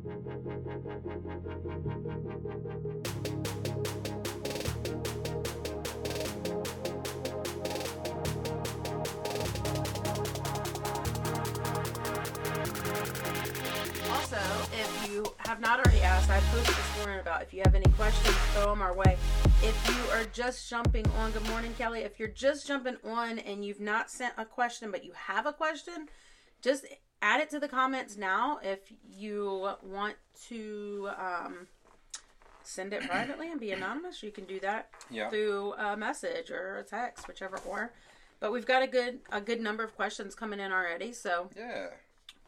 Also, if you have not already asked, I posted this morning about if you have any questions, throw them our way. If you are just jumping on, good morning, Kelly. If you're just jumping on and you've not sent a question, but you have a question, just add it to the comments now. If you want to um, send it privately and be anonymous, you can do that Yeah. through a message or a text, whichever or. But we've got a good a good number of questions coming in already, so Yeah.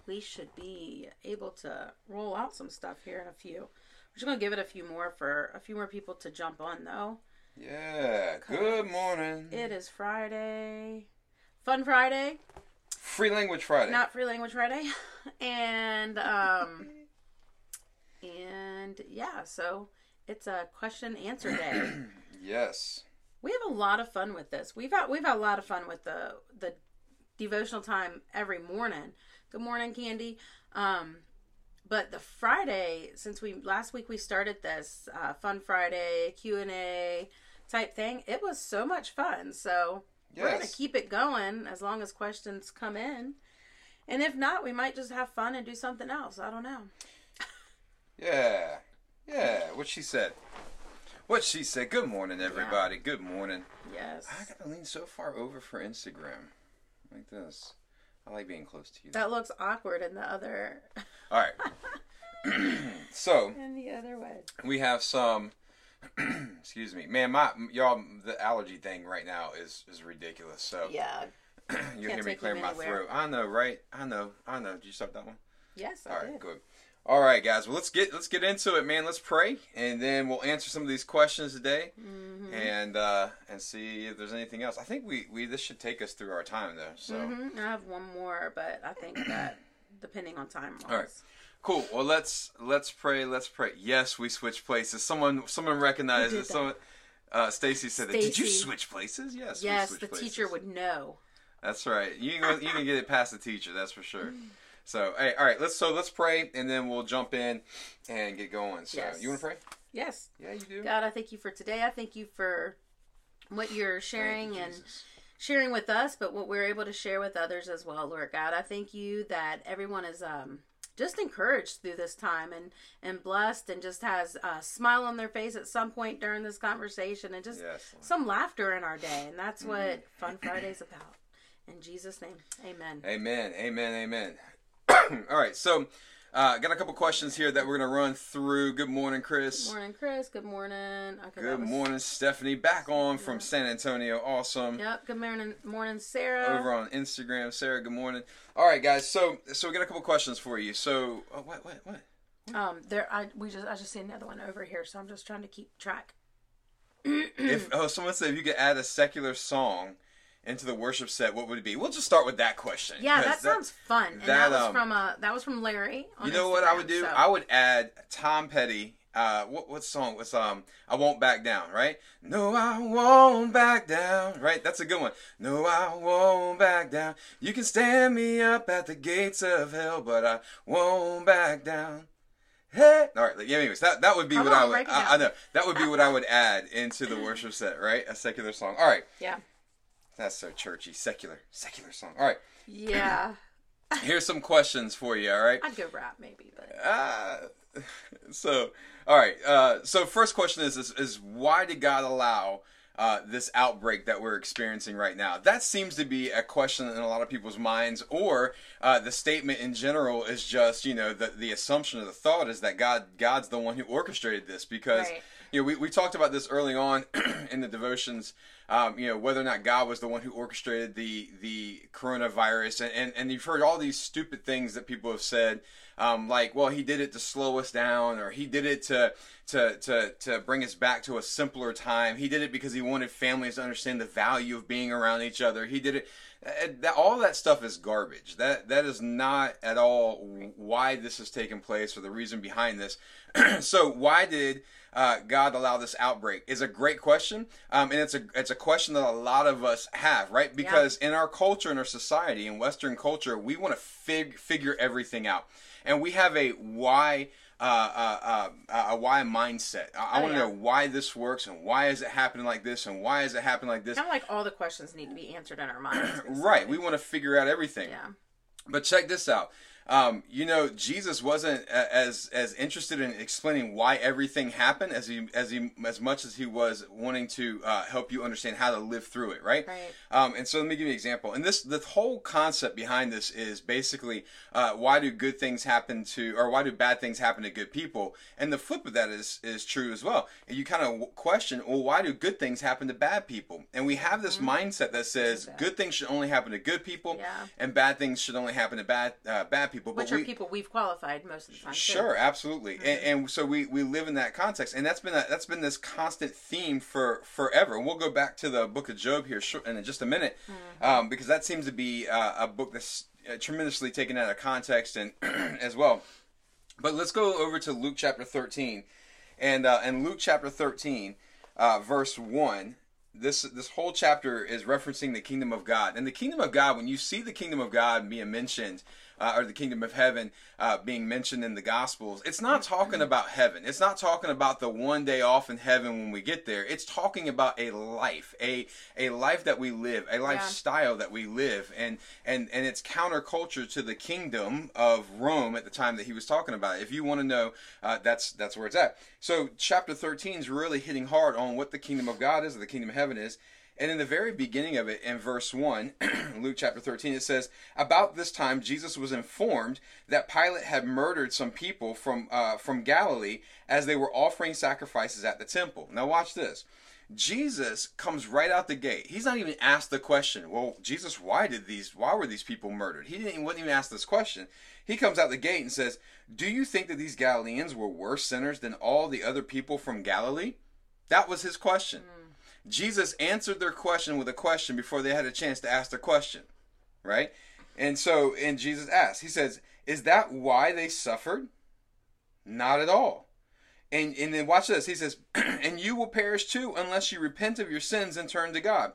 we should be able to roll out some stuff here in a few. We're just gonna give it a few more for a few more people to jump on though. Yeah. Good morning. It is Friday, Fun Friday, Free Language Friday. not Free Language Friday, and um, and yeah, so it's a question answer day. yes. we have a lot of fun with this. We've had we've had a lot of fun with the the devotional time every morning. Good morning, Candy. Um, but the Friday since we last week we started this uh, Fun Friday Q and A type thing, it was so much fun. So we're gonna keep it going as long as questions come in. And if not, we might just have fun and do something else. I don't know. Yeah. Yeah. What she said. What she said. Good morning, everybody. Good morning. Yes. I gotta lean so far over for Instagram. Like this. I like being close to you. That looks awkward in the other All right. so in the other way. we have some. excuse me, man. My y'all, the allergy thing right now is is ridiculous. So Yeah. you hear me clear my throat. I know, right? I know. I know. Did you stop that one? Yes, I All right, did. good. All right, guys. Well, let's get let's get into it, man. Let's pray, and then we'll answer some of these questions today, Mm-hmm. and uh, and see if there's anything else. I think we, we this should take us through our time though. So hmm I have one more, but I think that depending on time wise. All right. Cool. Well, let's let's pray. Let's pray. Yes, we switch places. Someone someone recognized Who it. did that? Someone. Uh, Stacy said that. Did you switch places? Yes. Yes, the places. teacher would know. That's right. You can go, you can get it past the teacher. That's for sure. So, hey, all right. Let's so let's pray, and then we'll jump in and get going. So, Yes. you want to pray? Yes. Yeah, you do. God, I thank you for today. I thank you for what you're sharing you, and Jesus. sharing with us, but what we're able to share with others as well, Lord God. I thank you that everyone is um just encouraged through this time and and blessed and just has a smile on their face at some point during this conversation and just Yes. Some laughter in our day. And that's what Mm-hmm. Fun Friday's about. In Jesus' name. Amen. Amen. Amen. Amen. all right. So, uh, got a couple questions here that we're gonna run through. Good morning, Chris. Good morning, Chris. Good morning. Okay, Good was- morning, Stephanie. Back on from. San Antonio. Awesome. Yep. Good morning, morning, Sarah. Over on Instagram, Sarah. Good morning. All right, guys. So, so we got a couple questions for you. So, oh, what, what, what? Um, there, I we just I just see another one over here, so I'm just trying to keep track. if oh, someone said if you could add a secular song into the worship set, what would it be? We'll just start with that question. Yeah, that sounds fun. And that, that, was um, from uh that was from Larry. On You know what I would do? so- I would add Tom Petty. Uh, what what song was um? I won't back down, right? No, I won't back down, right? That's a good one. No, I won't back down. You can stand me up at the gates of hell, but I won't back down. Hey, all right. Yeah, anyways, that that would be what I would. I, I know that would be what I would add into the worship set, right? A secular song. All right, yeah, that's so churchy. Secular, secular song. All right. yeah. Here's some questions for you. All right. I'd go rap maybe, but Uh, so, all right. Uh, so, first question is, is is why did God allow uh, this outbreak that we're experiencing right now? That seems to be a question in a lot of people's minds, or uh, the statement in general is just you know the the assumption or the thought is that God God's the one who orchestrated this because Right. You know we, we talked about this early on in the devotions. Um, you know whether or not God was the one who orchestrated the the coronavirus, and, and, and you've heard all these stupid things that people have said, um, like, well, he did it to slow us down, or he did it to to to to bring us back to a simpler time. He did it because he wanted families to understand the value of being around each other. He did it. That, all that stuff is garbage. That that is not at all why this is taking place or the reason behind this. so why did uh, God allow this outbreak? Is a great question, um, and it's a it's a question that a lot of us have, right? Because in our culture, in our society, in Western culture, we want to fig- figure everything out. and we have a why. Uh, uh, uh, a why mindset. I, I Oh, want to yeah. know why this works and why is it happening like this and why is it happening like this. Kind of like all the questions need to be answered in our minds. Right. We want to figure out everything. Yeah. But check this out. Um, you know, Jesus wasn't as as interested in explaining why everything happened as he as he as much as he was wanting to uh, help you understand how to live through it, right? Right. Um, and so let me give you an example. And this the whole concept behind this is basically uh, why do good things happen to or why do bad things happen to good people? And the flip of that is is true as well. And you kind of question, well, why do good things happen to bad people? And we have this mindset that says good things should only happen to good people, Yeah. and bad things should only happen to bad uh, bad people. Which but are we, people we've qualified most of the time. too. Sure, absolutely, and, and so we, we live in that context, and that's been a, that's been this constant theme for forever. And we'll go back to the Book of Job here in just a minute, um, because that seems to be uh, a book that's uh, tremendously taken out of context and as well. But let's go over to Luke chapter thirteen, and uh, and Luke chapter thirteen, uh, verse one. This this whole chapter is referencing the kingdom of God, and the kingdom of God. When you see the kingdom of God being mentioned, uh, or the kingdom of heaven uh, being mentioned in the Gospels, it's not talking about heaven. It's not talking about the one day off in heaven when we get there. It's talking about a life, a a life that we live, a lifestyle that we live, and and and it's counterculture to the kingdom of Rome at the time that he was talking about. it. If you want to know, uh, that's that's where it's at. So chapter thirteen is really hitting hard on what the kingdom of God is, or the kingdom of heaven is. And in the very beginning of it, in verse 1, Luke chapter 13, it says, About this time Jesus was informed that Pilate had murdered some people from, uh, from Galilee as they were offering sacrifices at the temple. Now, watch this. Jesus comes right out the gate. He's not even asked the question, Well, Jesus, why did these, why were these people murdered? He didn't, wasn't even asked this question. He comes out the gate and says, Do you think that these Galileans were worse sinners than all the other people from Galilee? That was his question. Jesus answered their question with a question before they had a chance to ask their question, right? And so, and Jesus asked, He says, Is that why they suffered? Not at all. And, and then watch this. He says, And you will perish too unless you repent of your sins and turn to God.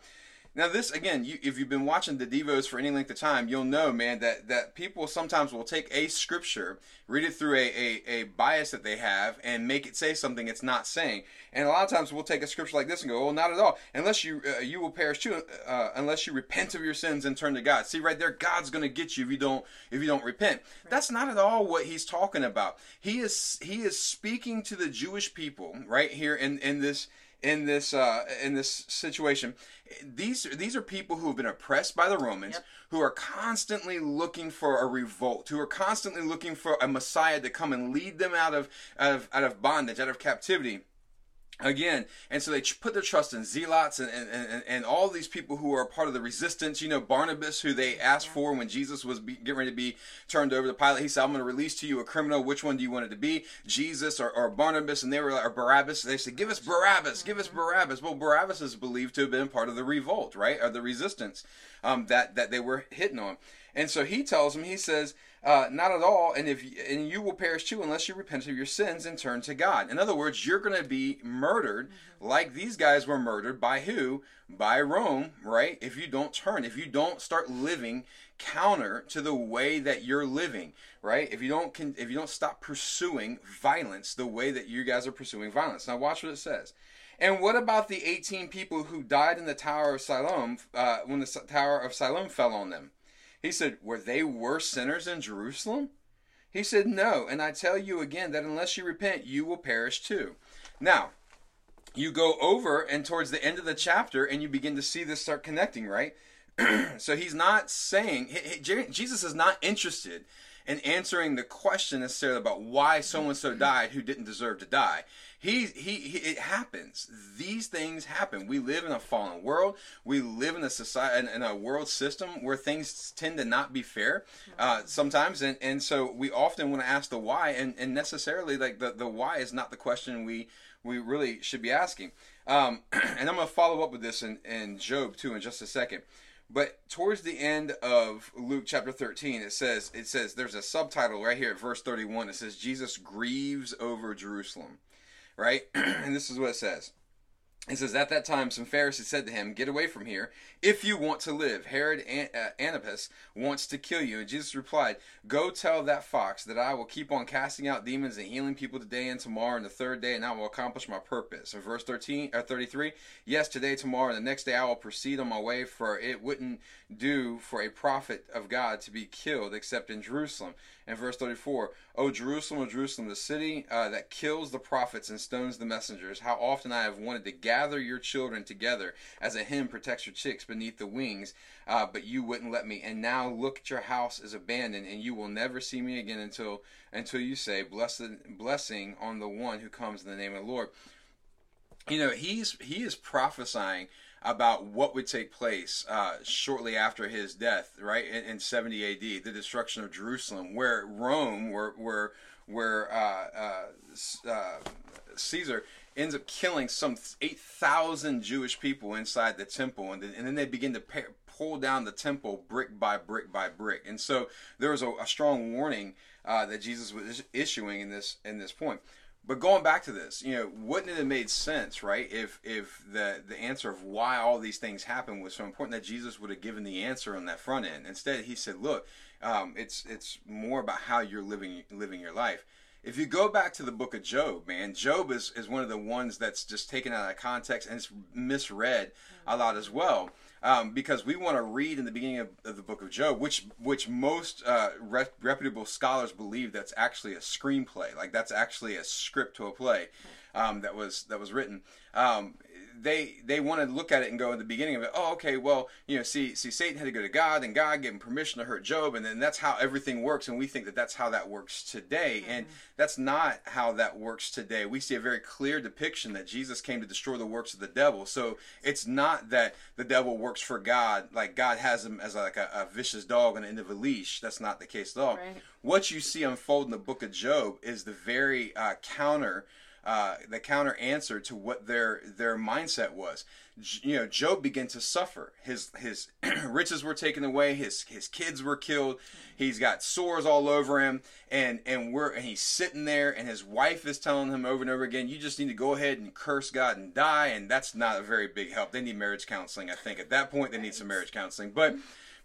Now, this again, you, if you've been watching the Devos for any length of time, you'll know, man, that, that people sometimes will take a scripture, read it through a, a, a bias that they have, and make it say something it's not saying. And a lot of times we'll take a scripture like this and go, "Well, not at all. Unless you uh, you will perish too, uh, unless you repent of your sins and turn to God." See right there, God's going to get you if you don't if you don't repent. That's not at all what he's talking about. He is he is speaking to the Jewish people right here in in this in this uh, in this situation. These these are people who have been oppressed by the Romans, Yep. who are constantly looking for a revolt, who are constantly looking for a Messiah to come and lead them out of out of, out of bondage, out of captivity again and so they put their trust in zealots and, and, and, and all these people who are part of the resistance you know barnabas who they asked for when jesus was be, getting ready to be turned over to pilate. He said i'm going to release to you a criminal. Which one do you want it to be? Jesus or, or barnabas? And they were like or barabbas? They said give us barabbas. Give us barabbas. Well barabbas is believed to have been part of the revolt right? Or the resistance um, that that they were hitting on. And so he tells them, he says, uh, not at all, and if and you will perish too unless you repent of your sins and turn to God. In other words, you're going to be murdered like these guys were murdered by who? By Rome, right? If you don't turn, if you don't start living counter to the way that you're living, right? If you don't con- if you don't stop pursuing violence the way that you guys are pursuing violence. Now watch what it says. And what about the 18 people who died in the Tower of Siloam uh, when the Tower of Siloam fell on them? He said, Were they worse sinners in Jerusalem? He said, No, and I tell you again that unless you repent, you will perish too. Now, you go over and towards the end of the chapter and you begin to see this start connecting, right? so he's not saying, Jesus is not interested in answering the question necessarily about why so and so died who didn't deserve to die. He, he, he, it happens. These things happen. We live in a fallen world. We live in a society, in, in a world system where things tend to not be fair uh, sometimes, and, and so we often want to ask the why, and, and necessarily like the, the why is not the question we we really should be asking. Um, and I'm going to follow up with this in, in Job too in just a second. But towards the end of Luke chapter 13, it says it says there's a subtitle right here at verse 31. It says Jesus grieves over Jerusalem, right? and this is what it says. It says, At that time, some Pharisees said to him, Get away from here, if you want to live. Herod An- uh, Antipas wants to kill you. And Jesus replied, Go tell that fox that I will keep on casting out demons and healing people today and tomorrow and the third day, and I will accomplish my purpose. In verse 13, or uh, 33, Yes, today, tomorrow, and the next day I will proceed on my way, for it wouldn't do for a prophet of God to be killed except in Jerusalem. And verse 34, O Jerusalem, O Jerusalem, the city uh, that kills the prophets and stones the messengers, how often I have wanted to gather your children together as a hen protects her chicks beneath the wings, uh, but you wouldn't let me. And now look at your house is abandoned, and you will never see me again until until you say, Blessed blessing on the one who comes in the name of the Lord. You know, he's he is prophesying about what would take place uh, shortly after his death, right in, in, 70 A.D., the destruction of Jerusalem, where Rome, where where where uh, uh, uh Caesar ends up killing some 8,000 Jewish people inside the temple, and then, and then they begin to pay, pull down the temple brick by brick by brick. And so there was a, a strong warning uh, that Jesus was issuing in this in this point. But going back to this, you know, wouldn't it have made sense, right? If if the the answer of why all these things happen was so important that Jesus would have given the answer on that front end. Instead, he said, "Look, um, it's it's more about how you're living living your life." If you go back to the book of Job, man, Job is, is one of the ones that's just taken out of context and it's misread a lot as well. Um, because we want to read in the beginning of, of, the book of Job, which which most uh, reputable scholars believe that's actually a screenplay, like that's actually a script to a play um, that was that was written. Um, they they want to look at it and go in the beginning of it. Oh, okay, well, you know, see, see, Satan had to go to God, and God gave him permission to hurt Job, and then that's how everything works. And we think that that's how that works today, mm-hmm. and that's not how that works today. We see a very clear depiction that Jesus came to destroy the works of the devil. So it's not that the devil works for God, like God has him as like a, a vicious dog on the end of a leash. That's not the case at all. Right. What you see unfold in the book of Job is the very uh, counter uh, the counter answer to what their their mindset was. You know, Job began to suffer. His his riches were taken away. His his kids were killed. He's got sores all over him, and and we're and he's sitting there, and his wife is telling him over and over again, "You just need to go ahead and curse God and die." And that's not a very big help. They need marriage counseling. I think at that point they need some marriage counseling, but.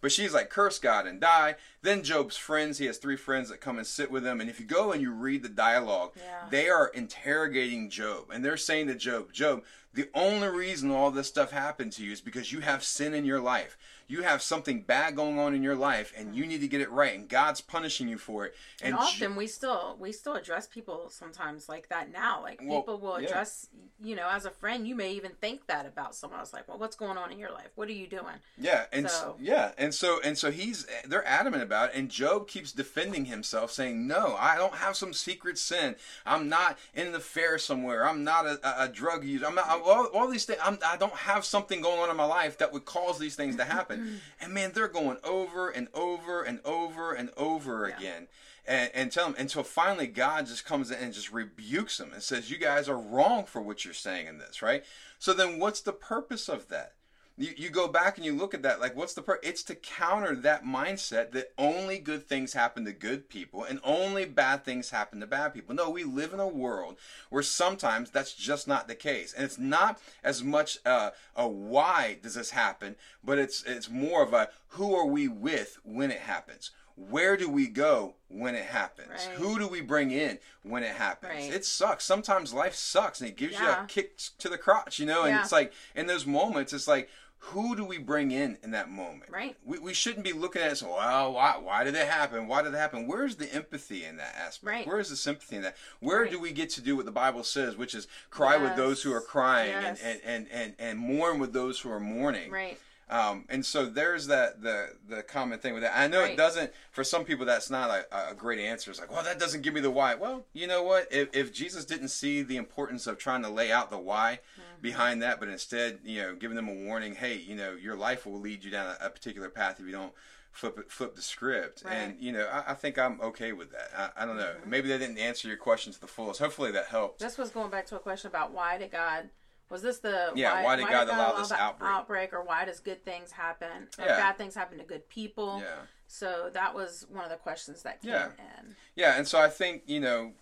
But she's like, curse God and die. Then Job's friends, he has three friends that come and sit with him. And if you go and you read the dialogue, yeah. they are interrogating Job. And they're saying to Job, Job, the only reason all this stuff happened to you is because you have sin in your life you have something bad going on in your life and you need to get it right and God's punishing you for it. And, and often we still we still address people sometimes like that now. Like well, people will address yeah. you know, as a friend you may even think that about someone else like, Well, what's going on in your life? What are you doing? Yeah, and so, yeah, and so and so he's they're adamant about it and Job keeps defending himself saying, No, I don't have some secret sin. I'm not in the fair somewhere. I'm not a, a, a drug user. I'm not all, all these things I'm, I don't have something going on in my life that would cause these things to happen happen. Hmm. and man, they're going over and over and over and over yeah. again. And, and tell them until finally God just comes in and just rebukes them and says, You guys are wrong for what you're saying in this, right? So then what's the purpose of that? You, you go back and you look at that like what's the per- it's to counter that mindset that only good things happen to good people and only bad things happen to bad people. No we live in a world where sometimes that's just not the case. And it's not as much uh, a why does this happen but it's it's more of a who are we with when it happens where do we go when it happens? Right. Who do we bring in when it happens? Right. It sucks. Sometimes life sucks and it gives yeah. you a kick to the crotch, you know? And yeah. it's like in those moments, it's like, who do we bring in in that moment? Right. We, we shouldn't be looking at it. So, well, why, why did it happen? Why did it happen? Where's the empathy in that aspect? Right. Where's the sympathy in that? Where right. do we get to do what the Bible says, which is cry yes. with those who are crying yes. and, and, and, and, and mourn with those who are mourning? Right. Um, and so there's that the the common thing with that. I know right. it doesn't for some people that's not a, a, great answer. It's like, well, that doesn't give me the why. Well, you know what? If, if Jesus didn't see the importance of trying to lay out the why mm-hmm. behind that, but instead, you know, giving them a warning, hey, you know, your life will lead you down a, a particular path if you don't flip it, flip the script. Right. And you know, I, I, think I'm okay with that. I, I don't know. Mm-hmm. Maybe they didn't answer your question to the fullest. Hopefully that helped. This was going back to a question about why did God was this the yeah? Why, why did why God, God allow this outbreak? Outbreak, or why does good things happen? Or yeah. bad things happen to good people? Yeah. So that was one of the questions that came yeah. in. Yeah, and so I think you know,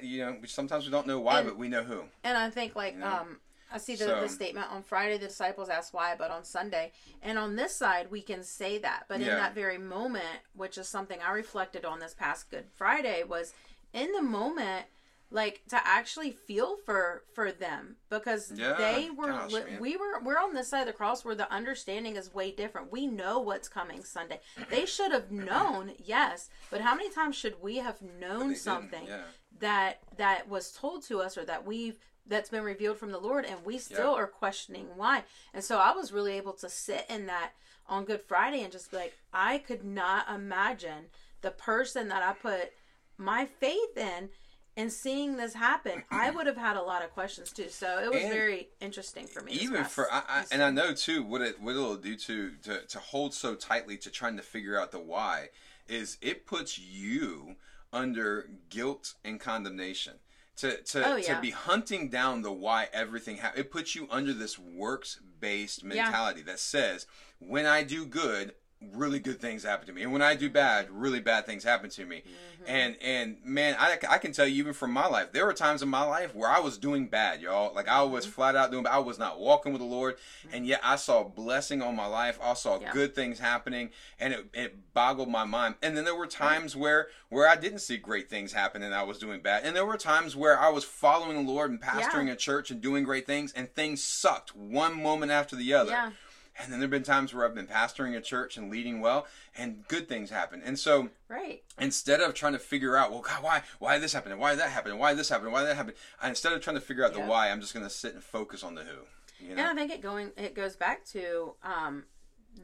you know, sometimes we don't know why, and, but we know who. And I think like you know? um, I see the, So- the statement on Friday. The disciples asked why, but on Sunday, and on this side we can say that. But in that very moment, which is something I reflected on this past Good Friday, was in the moment, like to actually feel for for them because Yeah, they were gosh, li- we were we're on this side of the cross where the understanding is way different. We know what's coming Sunday. They should have known, yes, but how many times should we have known something? Yeah. that that was told to us or that we've that's been revealed from the Lord and we still Yeah. are questioning why. And so I was really able to sit in that on Good Friday and just be like, I could not imagine the person that I put my faith in and seeing this happen. I would have had a lot of questions too. So it was And very interesting for me. even for I, I, and I know too what it what it'll do to, to to hold so tightly to trying to figure out the why is it puts you under guilt and condemnation to to, Oh, yeah. to be hunting down the why everything ha- it puts you under this works based mentality that says when I do good really good things happen to me and when I do bad really bad things happen to me Mm-hmm. and and man I, I can tell you even from my life there were times in my life where I was doing bad y'all like I Mm-hmm. was flat out doing bad. I was not walking with the Lord and yet I saw blessing on my life I saw Yeah. good things happening and it, it boggled my mind and then there were times where where I didn't see great things happen and I was doing bad and there were times where I was following the Lord and pastoring Yeah. a church and doing great things and things sucked one moment after the other Yeah. And then there have been times where I've been pastoring a church and leading well, and good things happen. And so Right. instead of trying to figure out, well, God, why, why this happened, and why that happened, and why this happened, and why that happened, I, instead of trying to figure out the why, I'm just going to sit and focus on the who. You know? And I think it going it goes back to um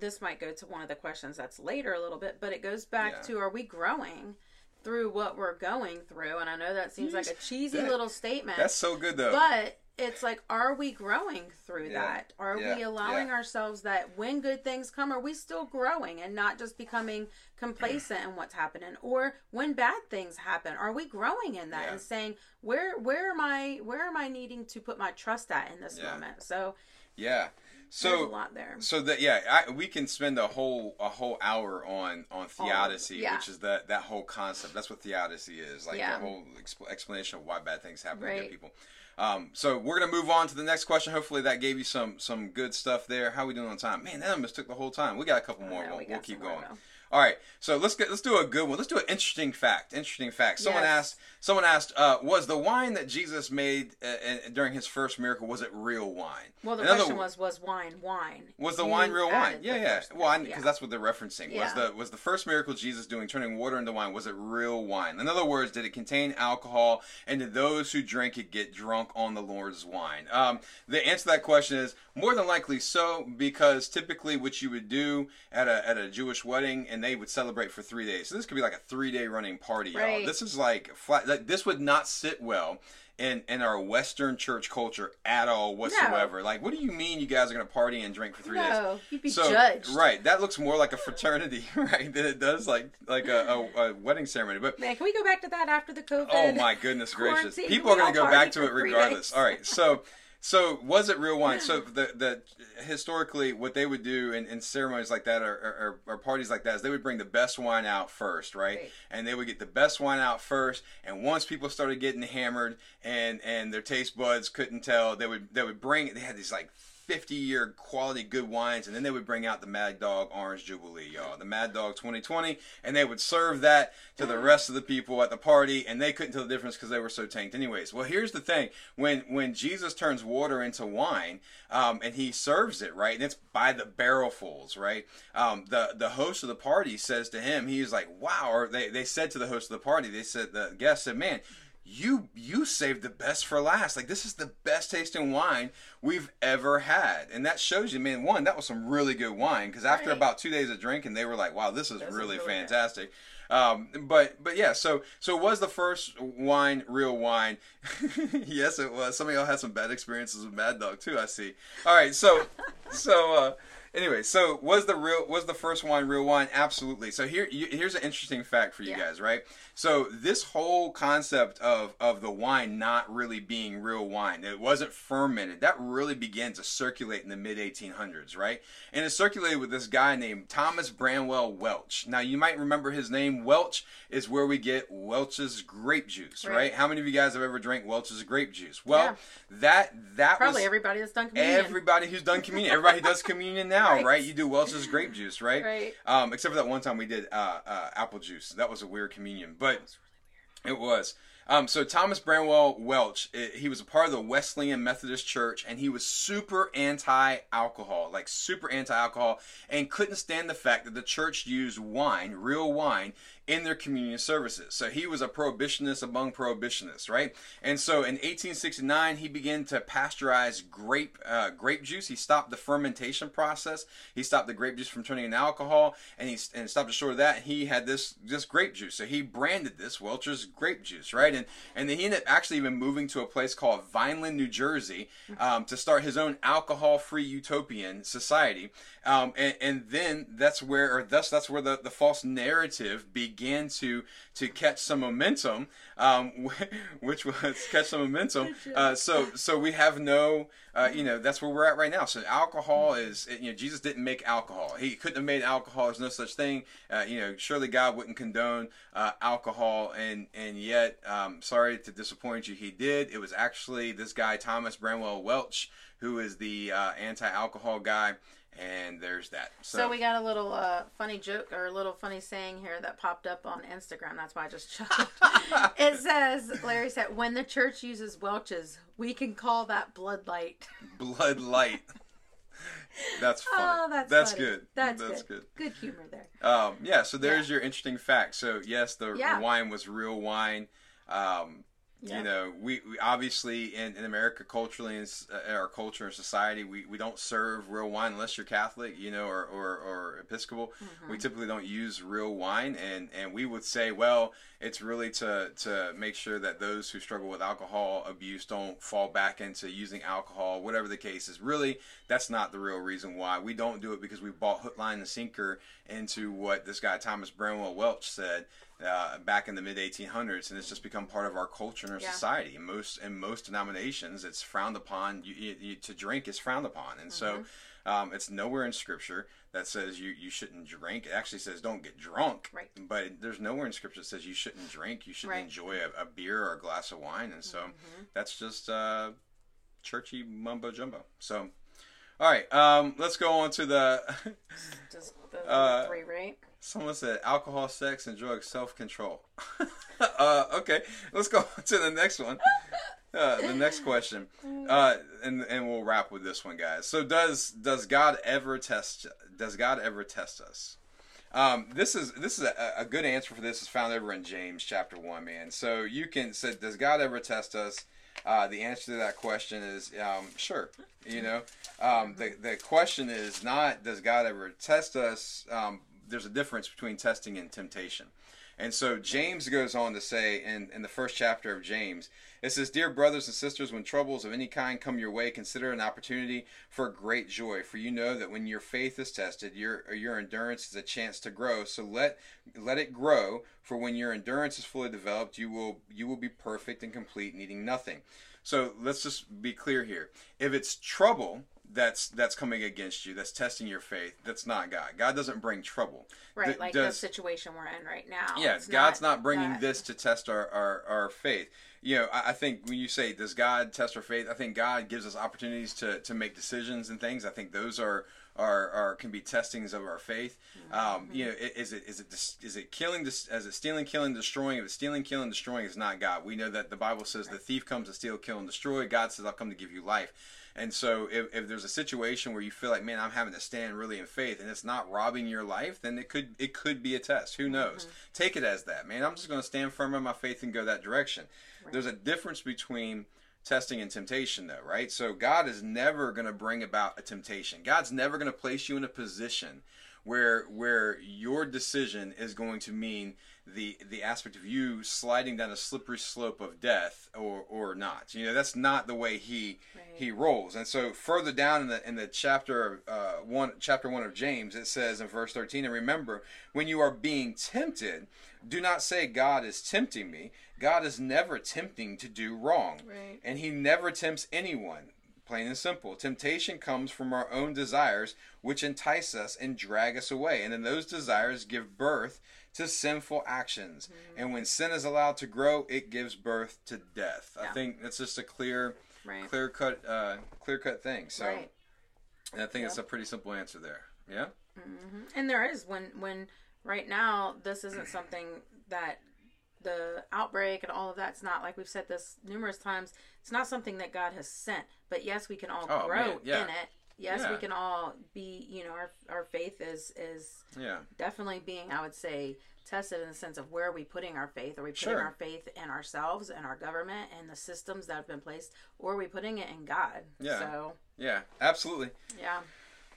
this might go to one of the questions that's later a little bit, but it goes back Yeah. to are we growing through what we're going through? And I know that seems like a cheesy That- little statement. That's so good though. but it's like are we growing through Yeah. that? Are Yeah. we allowing Yeah. ourselves that when good things come are we still growing and not just becoming complacent in what's happening or when bad things happen are we growing in that and saying where where am I where am I needing to put my trust at in this moment? So yeah. There's a So lot there. so that yeah, I, we can spend a whole a whole hour on on theodicy, yeah. which is that that whole concept. That's what theodicy is, like Yeah. the whole exp- explanation of why bad things happen to good people. Um, so we're gonna move on to the next question. Hopefully that gave you some some good stuff there. How we doing on time? Man, that almost took the whole time. We got a couple more. know, We'll, we we'll keep going. though. All right, so let's get let's do a good one. Let's do an interesting fact. Interesting fact. Someone Yes. asked. Someone asked, uh, was the wine that Jesus made uh, during his first miracle was it real wine? Well, the In other question was, was wine wine? was the You wine real wine? Yeah, yeah. Well, because yeah. that's what they're referencing. Was the was the first miracle Jesus doing turning water into wine? Was it real wine? In other words, did it contain alcohol? And did those who drank it get drunk on the Lord's wine? Um, the answer to that question is more than likely so, because typically what you would do at a at a Jewish wedding, and they would celebrate for three days. So this could be like a three day running party, y'all. Right. This is like flat. Like, this would not sit well. In, in our Western church culture at all whatsoever. Like, what do you mean you guys are going to party and drink for three days? No, you'd be so, judged. Right, that looks more like a fraternity, right? Than it does like like a, a, a wedding ceremony. But Man, can we go back to that after the COVID? oh my goodness gracious, people are going to go back to it regardless. All right, so so was it real wine? So the the historically what they would do in, in ceremonies like that or, or, or parties like that is they would bring the best wine out first, right? Right. And they would get the best wine out first, and once people started getting hammered and and their taste buds couldn't tell, they would they would bring they had these like 50 year quality good wines and then they would bring out the Mad Dog Orange Jubilee, y'all. The Mad Dog 2020 and they would serve that to the rest of the people at the party and they couldn't tell the difference because they were so tanked anyways. Well, here's the thing. When when Jesus turns water into wine um, and he serves it, right? And it's by the barrelfuls, right? Um, the the host of the party says to him, he's like, "Wow." Or they they said to the host of the party, they said the guest said, "Man, you you saved the best for last. Like this is the best tasting wine we've ever had, and that shows you, man. One, that was some really good wine because after Right. about two days of drinking, they were like, "Wow, this is This is really, really fantastic." Um, but but yeah, so so was the first wine real wine? yes, it was. Some of y'all had some bad experiences with Mad Dog too. I see. All right, so so uh, anyway, so was the real was the first wine real wine? Absolutely. So here you, here's an interesting fact for you Yeah. guys, right? So this whole concept of of the wine not really being real wine, it wasn't fermented. That really began to circulate in the mid 1800s, right? And it circulated with this guy named Thomas Bramwell Welch. Now you might remember his name. Welch is where we get Welch's grape juice, right? Right. How many of you guys have ever drank Welch's grape juice? Well, Yeah. that that Probably was everybody that's done communion. Everybody who's done communion, everybody who does communion now, right? Right. You do Welch's grape juice, right? Right. Um, except for that one time we did uh, uh, apple juice. That was a weird communion, but it was. Um, so Thomas Bramwell Welch, i he was a part of the Wesleyan Methodist Church, and he was super anti-alcohol, like super anti-alcohol, and couldn't stand the fact that the church used wine, real wine, in their communion services. So he was a prohibitionist among prohibitionists, right? And so in 1869, he began to pasteurize grape uh, grape juice. He stopped the fermentation process. He stopped the grape juice from turning into alcohol, and he and stopped short of that. He had this this grape juice. So he branded this Welch's grape juice, right? And and then he ended up actually even moving to a place called Vineland, New Jersey, um, to start his own alcohol-free utopian society. Um, and, and then that's where, or thus that's where the, the false narrative began to to catch some momentum, um, which was catch some momentum. Uh, so so we have no, uh, you know, that's where we're at right now. So alcohol is, you know, Jesus didn't make alcohol. He couldn't have made alcohol. There's no such thing. Uh, you know, surely God wouldn't condone uh, alcohol, and and yet, um, sorry to disappoint you, he did. It was actually this guy Thomas Bramwell Welch who is the uh, anti-alcohol guy. And there's that. So we got a little uh, funny joke or a little funny saying here that popped up on Instagram. That's why I just chuckled. it says, Larry said, when the church uses Welch's, we can call that blood light. Blood Light. That's funny. Oh, that's funny. good. That's, good. good. Good humor there. Um, yeah, so there's your interesting fact. So yes, the Yeah. wine was real wine. Um, Yeah. You know, we, we obviously in, in America culturally in, uh, our culture and society, we, we don't serve real wine unless you're Catholic, you know, or, or, or Episcopal. Mm-hmm. We typically don't use real wine, and, and we would say, well, it's really to to make sure that those who struggle with alcohol abuse don't fall back into using alcohol, whatever the case is. Really, that's not the real reason why we don't do it because we bought hook, line, and sinker into what this guy Thomas Bramwell Welch said uh, back in the mid 1800s, and it's just become part of our culture and our Yeah. society. In most in most denominations, it's frowned upon. You, you, you, to drink is frowned upon, and so. Um, it's nowhere in scripture that says you, you shouldn't drink. It actually says don't get drunk. Right. But there's nowhere in scripture that says you shouldn't drink. You should Right. enjoy a, a beer or a glass of wine. And so Mm-hmm. that's just uh, churchy mumbo jumbo. So, all right, um, let's go on to the. Just the Uh, three, right? Someone said alcohol, sex, and drugs, self control. uh, okay, let's go to the next one. Uh, the next question, uh, and and we'll wrap with this one, guys. So does does God ever test? Does God ever test us? Um, this is this is a, a good answer for this is found over in James chapter one, man. So you can say, does God ever test us? Uh, the answer to that question is um, sure. You know, um, the the question is not does God ever test us? There's a difference between testing and temptation. And so James goes on to say in, in the first chapter of James, it says, Dear brothers and sisters, when troubles of any kind come your way, consider an opportunity for great joy. For you know that when your faith is tested, your your endurance is a chance to grow. So let let it grow, for when your endurance is fully developed, you will you will be perfect and complete, needing nothing. So let's just be clear here. If it's trouble that's that's coming against you, that's testing your faith, that's not God. God doesn't bring trouble. Right, Th- like does- the situation we're in right now. yeah, God's not, bringing that- this to test our, our, our faith. You know, I, I think when you say, does God test our faith? I think God gives us opportunities to, to make decisions and things. I think those are, are, are can be testings of our faith. Um, you know, is it is it is it killing? Is it stealing, killing, destroying? If it's stealing, killing, destroying, is not God. We know that the Bible says the thief comes to steal, kill, and destroy. God says, "I'll come to give you life." And so, if, if there's a situation where you feel like, man, I'm having to stand really in faith, and it's not robbing your life, then it could it could be a test. Who knows? Mm-hmm. Take it as that, man. I'm just going to stand firm in my faith and go that direction. There's a difference between testing and temptation, though, right? So God is never going to bring about a temptation. God's never going to place you in a position where where your decision is going to mean the the aspect of you sliding down a slippery slope of death or or not. You know, that's not the way he Right. he rolls. And so further down in the in the chapter uh, one chapter one of James, it says in verse thirteen, and remember, when you are being tempted, do not say God is tempting me. God is never tempting to do wrong, Right. and He never tempts anyone. Plain and simple. Temptation comes from our own desires, which entice us and drag us away. And then those desires give birth to sinful actions. Mm-hmm. And when sin is allowed to grow, it gives birth to death. I think that's just a clear, Right. clear cut, uh, clear cut thing. So Right. I think it's a pretty simple answer there. Yeah. And there is when when right now this isn't something that the outbreak and all of that's not like we've said this numerous times. It's not something that God has sent. But yes, we can all Oh, grow man, yeah. in it. Yes, Yeah. we can all be. You know, our our faith is is Yeah. definitely being, I would say, tested in the sense of where are we putting our faith? Are we putting Sure. our faith in ourselves and our government and the systems that have been placed, or are we putting it in God? Yeah. So Yeah. Absolutely. yeah,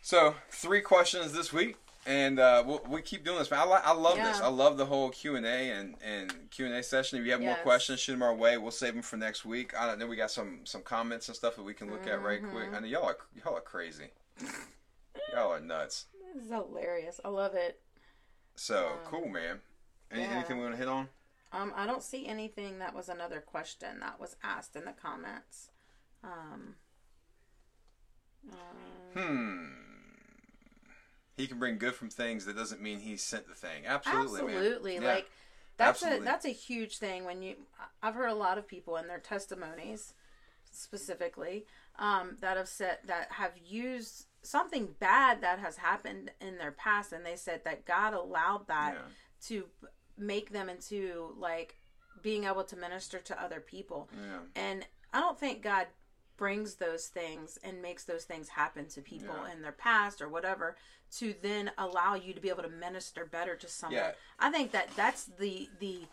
So three questions this week, and uh, we'll, we keep doing this. Man, I, li- I love this. I love the whole Q and A and and Q and A session. If you have more questions, shoot them our way. We'll save them for next week. I don't know. We got some some comments and stuff that we can look at right quick. Mm-hmm. I know y'all are y'all are crazy. y'all are nuts. this is hilarious. I love it. So cool, man. Any, yeah. Anything we want to hit on? Um, I don't see anything that was another question that was asked in the comments. Um, um, Hmm. He can bring good from things. That doesn't mean he sent the thing. Absolutely, absolutely, Yeah. like that's Absolutely. a that's a huge thing when you. I've heard a lot of people in their testimonies, specifically, um, that have said that have used something bad that has happened in their past, and they said that God allowed that Yeah. to make them into like being able to minister to other people. Yeah. And I don't think God brings those things and makes those things happen to people Yeah. in their past or whatever to then allow you to be able to minister better to someone. Yeah. I think that that's the the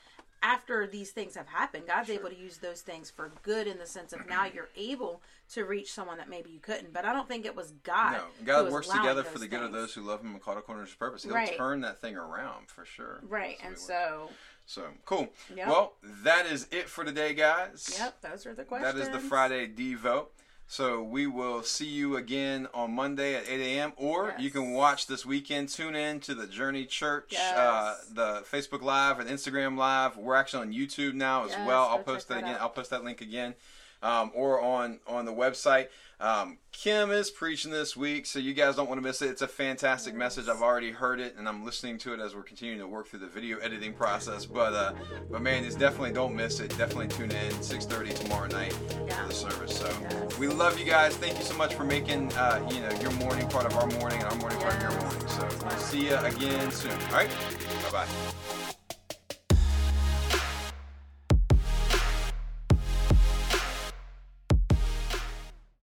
after these things have happened, God's able to use those things for good in the sense of now you're able to reach someone that maybe you couldn't. But I don't think it was God. No, God works together for the good of those who love Him and called according to His purpose. He'll Right. turn that thing around for sure. Right, and so So cool. Yep. Well, that is it for today, guys. yep, those are the That questions. is the Friday Devo. So we will see you again on Monday at 8 a.m. Or Yes. you can watch this weekend. Tune in to the Journey Church, Yes. uh, the Facebook Live and Instagram Live. We're actually on YouTube now as Yes, well. I'll post that that again. out. I'll post that link again. Um, or on on the website. Um, Kim is preaching this week, so you guys don't want to miss it. It's a fantastic message. I've already heard it, and I'm listening to it as we're continuing to work through the video editing process. But uh, but man, it's definitely don't miss it. Definitely tune in 6:30 tomorrow night for the service. So we love you guys. Thank you so much for making uh, you know your morning part of our morning and our morning part of your morning. So we'll see you again soon. All right, bye bye.